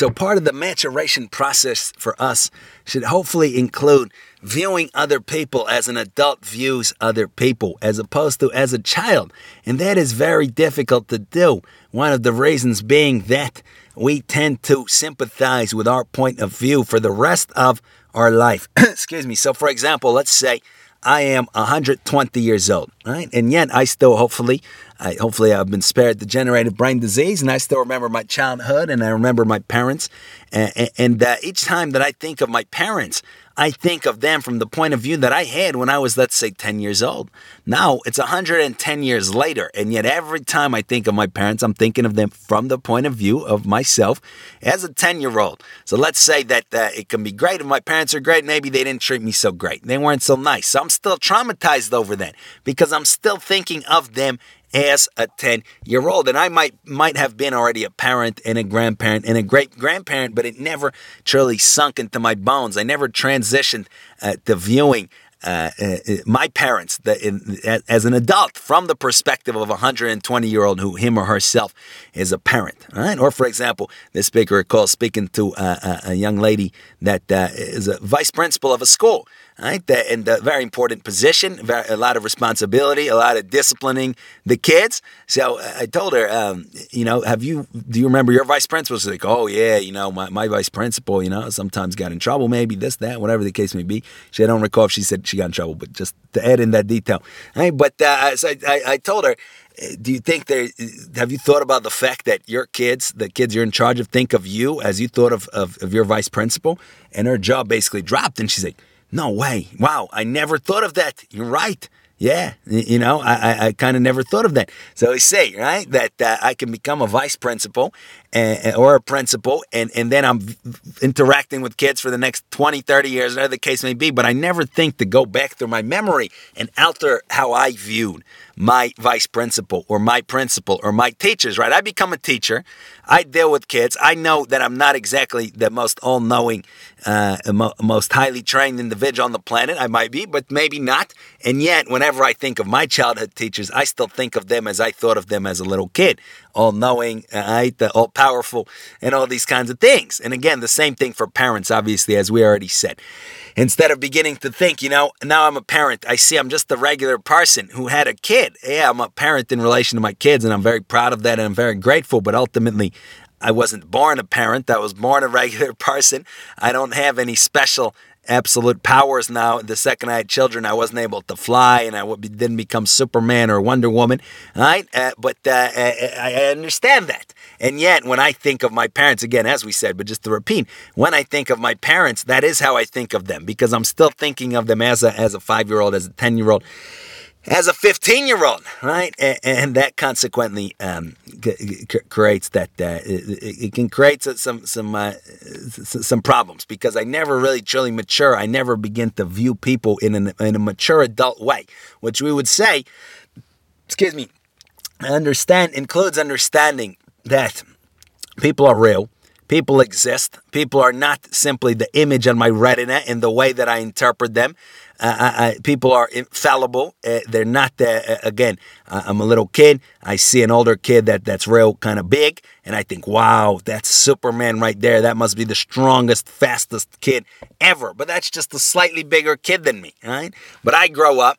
So part of the maturation process for us should hopefully include viewing other people as an adult views other people as opposed to as a child. And that is very difficult to do. One of the reasons being that we tend to sympathize with our point of view for the rest of our life. Excuse me. So, for example, let's say I am 120 years old, right? And yet I still hopefully, I, hopefully I've been spared degenerative brain disease and I still remember my childhood and I remember my parents. And, and uh, each time that I think of my parents, I think of them from the point of view that I had when I was, let's say, 10 years old. Now it's 110 years later, and yet every time I think of my parents, I'm thinking of them from the point of view of myself as a 10 year old. So let's say that uh, it can be great if my parents are great, maybe they didn't treat me so great. They weren't so nice. So I'm still traumatized over that because I'm still thinking of them as a 10 year old. And I might might have been already a parent and a grandparent and a great grandparent, but it never truly sunk into my bones. I never transitioned uh, to viewing uh, uh, my parents the, in, as an adult from the perspective of a 120 year old who him or herself is a parent. Right? Or, for example, this speaker recalls speaking to a, a young lady that uh, is a vice principal of a school right? And a very important position, a lot of responsibility, a lot of disciplining the kids. So uh, I told her, um, you know, have you, do you remember your vice principal? She's like, oh, yeah, you know, my, my vice principal, you know, sometimes got in trouble, maybe this, that, whatever the case may be. She, I don't recall if she said she got in trouble, but just to add in that detail. But uh, so I, I, told her, do you think there have you thought about the fact that your kids the kids you're in charge of think of you as you thought of, of, of your vice principal and her job basically dropped and she's like no way. Wow. I never thought of that. You're right. Yeah, you know, I, I, I kind of never thought of that. So I say, right, that uh, I can become a vice principal and, or a principal, and, and then I'm interacting with kids for the next 20, 30 years, whatever the case may be. But I never think to go back through my memory and alter how I viewed my vice principal or my principal or my teachers, right? I become a teacher. I deal with kids. I know that I'm not exactly the most all knowing, uh, most highly trained individual on the planet. I might be, but maybe not. And yet, whenever I think of my childhood teachers, I still think of them as I thought of them as a little kid all knowing, right? Eh, the all powerful, and all these kinds of things. And again, the same thing for parents, obviously, as we already said. Instead of beginning to think, you know, now I'm a parent, I see I'm just a regular person who had a kid. Yeah, I'm a parent in relation to my kids, and I'm very proud of that, and I'm very grateful. But ultimately, I wasn't born a parent. I was born a regular person. I don't have any special absolute powers now. The second I had children, I wasn't able to fly and I didn't become Superman or Wonder Woman. Right? Uh, but uh, I understand that. And yet, when I think of my parents, again, as we said, but just to repeat, when I think of my parents, that is how I think of them because I'm still thinking of them as a, as a five year old, as a 10 year old as a 15 year old, right? And, and, that consequently um, c- creates that uh, it, it, can create some some uh, some problems because I never really truly mature. I never begin to view people in, an, in a mature adult way, which we would say, excuse me, understand includes understanding that people are real. People exist. People are not simply the image on my retina in the way that I interpret them. Uh, I, I, people are infallible. Uh, they're not, uh, again, I'm a little kid. I see an older kid that, that's real kind of big, and I think, wow, that's Superman right there. That must be the strongest, fastest kid ever. But that's just a slightly bigger kid than me, right? But I grow up.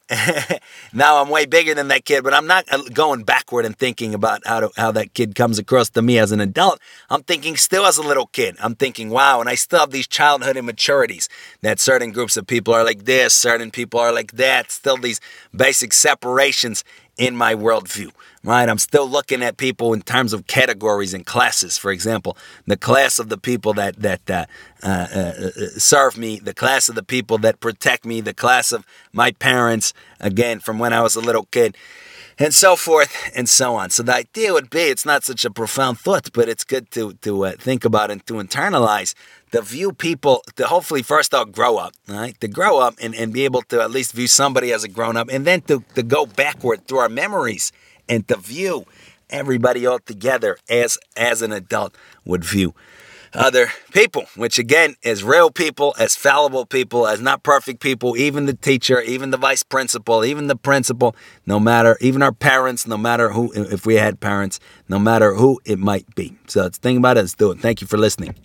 now I'm way bigger than that kid, but I'm not uh, going backward and thinking about how, to, how that kid comes across to me as an adult. I'm thinking still as a little kid. I'm thinking, wow, and I still have these childhood immaturities that certain groups of people are like this, certain people are like that, still these basic separations in my worldview, right? I'm still looking at people in terms of categories and classes. For example, the class of the people that that uh, uh, uh, serve me, the class of the people that protect me, the class of my parents. Again, from when I was a little kid. And so forth and so on. So the idea would be it's not such a profound thought, but it's good to, to uh, think about and to internalize to view people to hopefully first off grow up, right? To grow up and, and be able to at least view somebody as a grown up and then to, to go backward through our memories and to view everybody all together as as an adult would view other people, which again is real people, as fallible people, as not perfect people, even the teacher, even the vice principal, even the principal, no matter, even our parents, no matter who, if we had parents, no matter who it might be. So think about it, let's do it. Thank you for listening.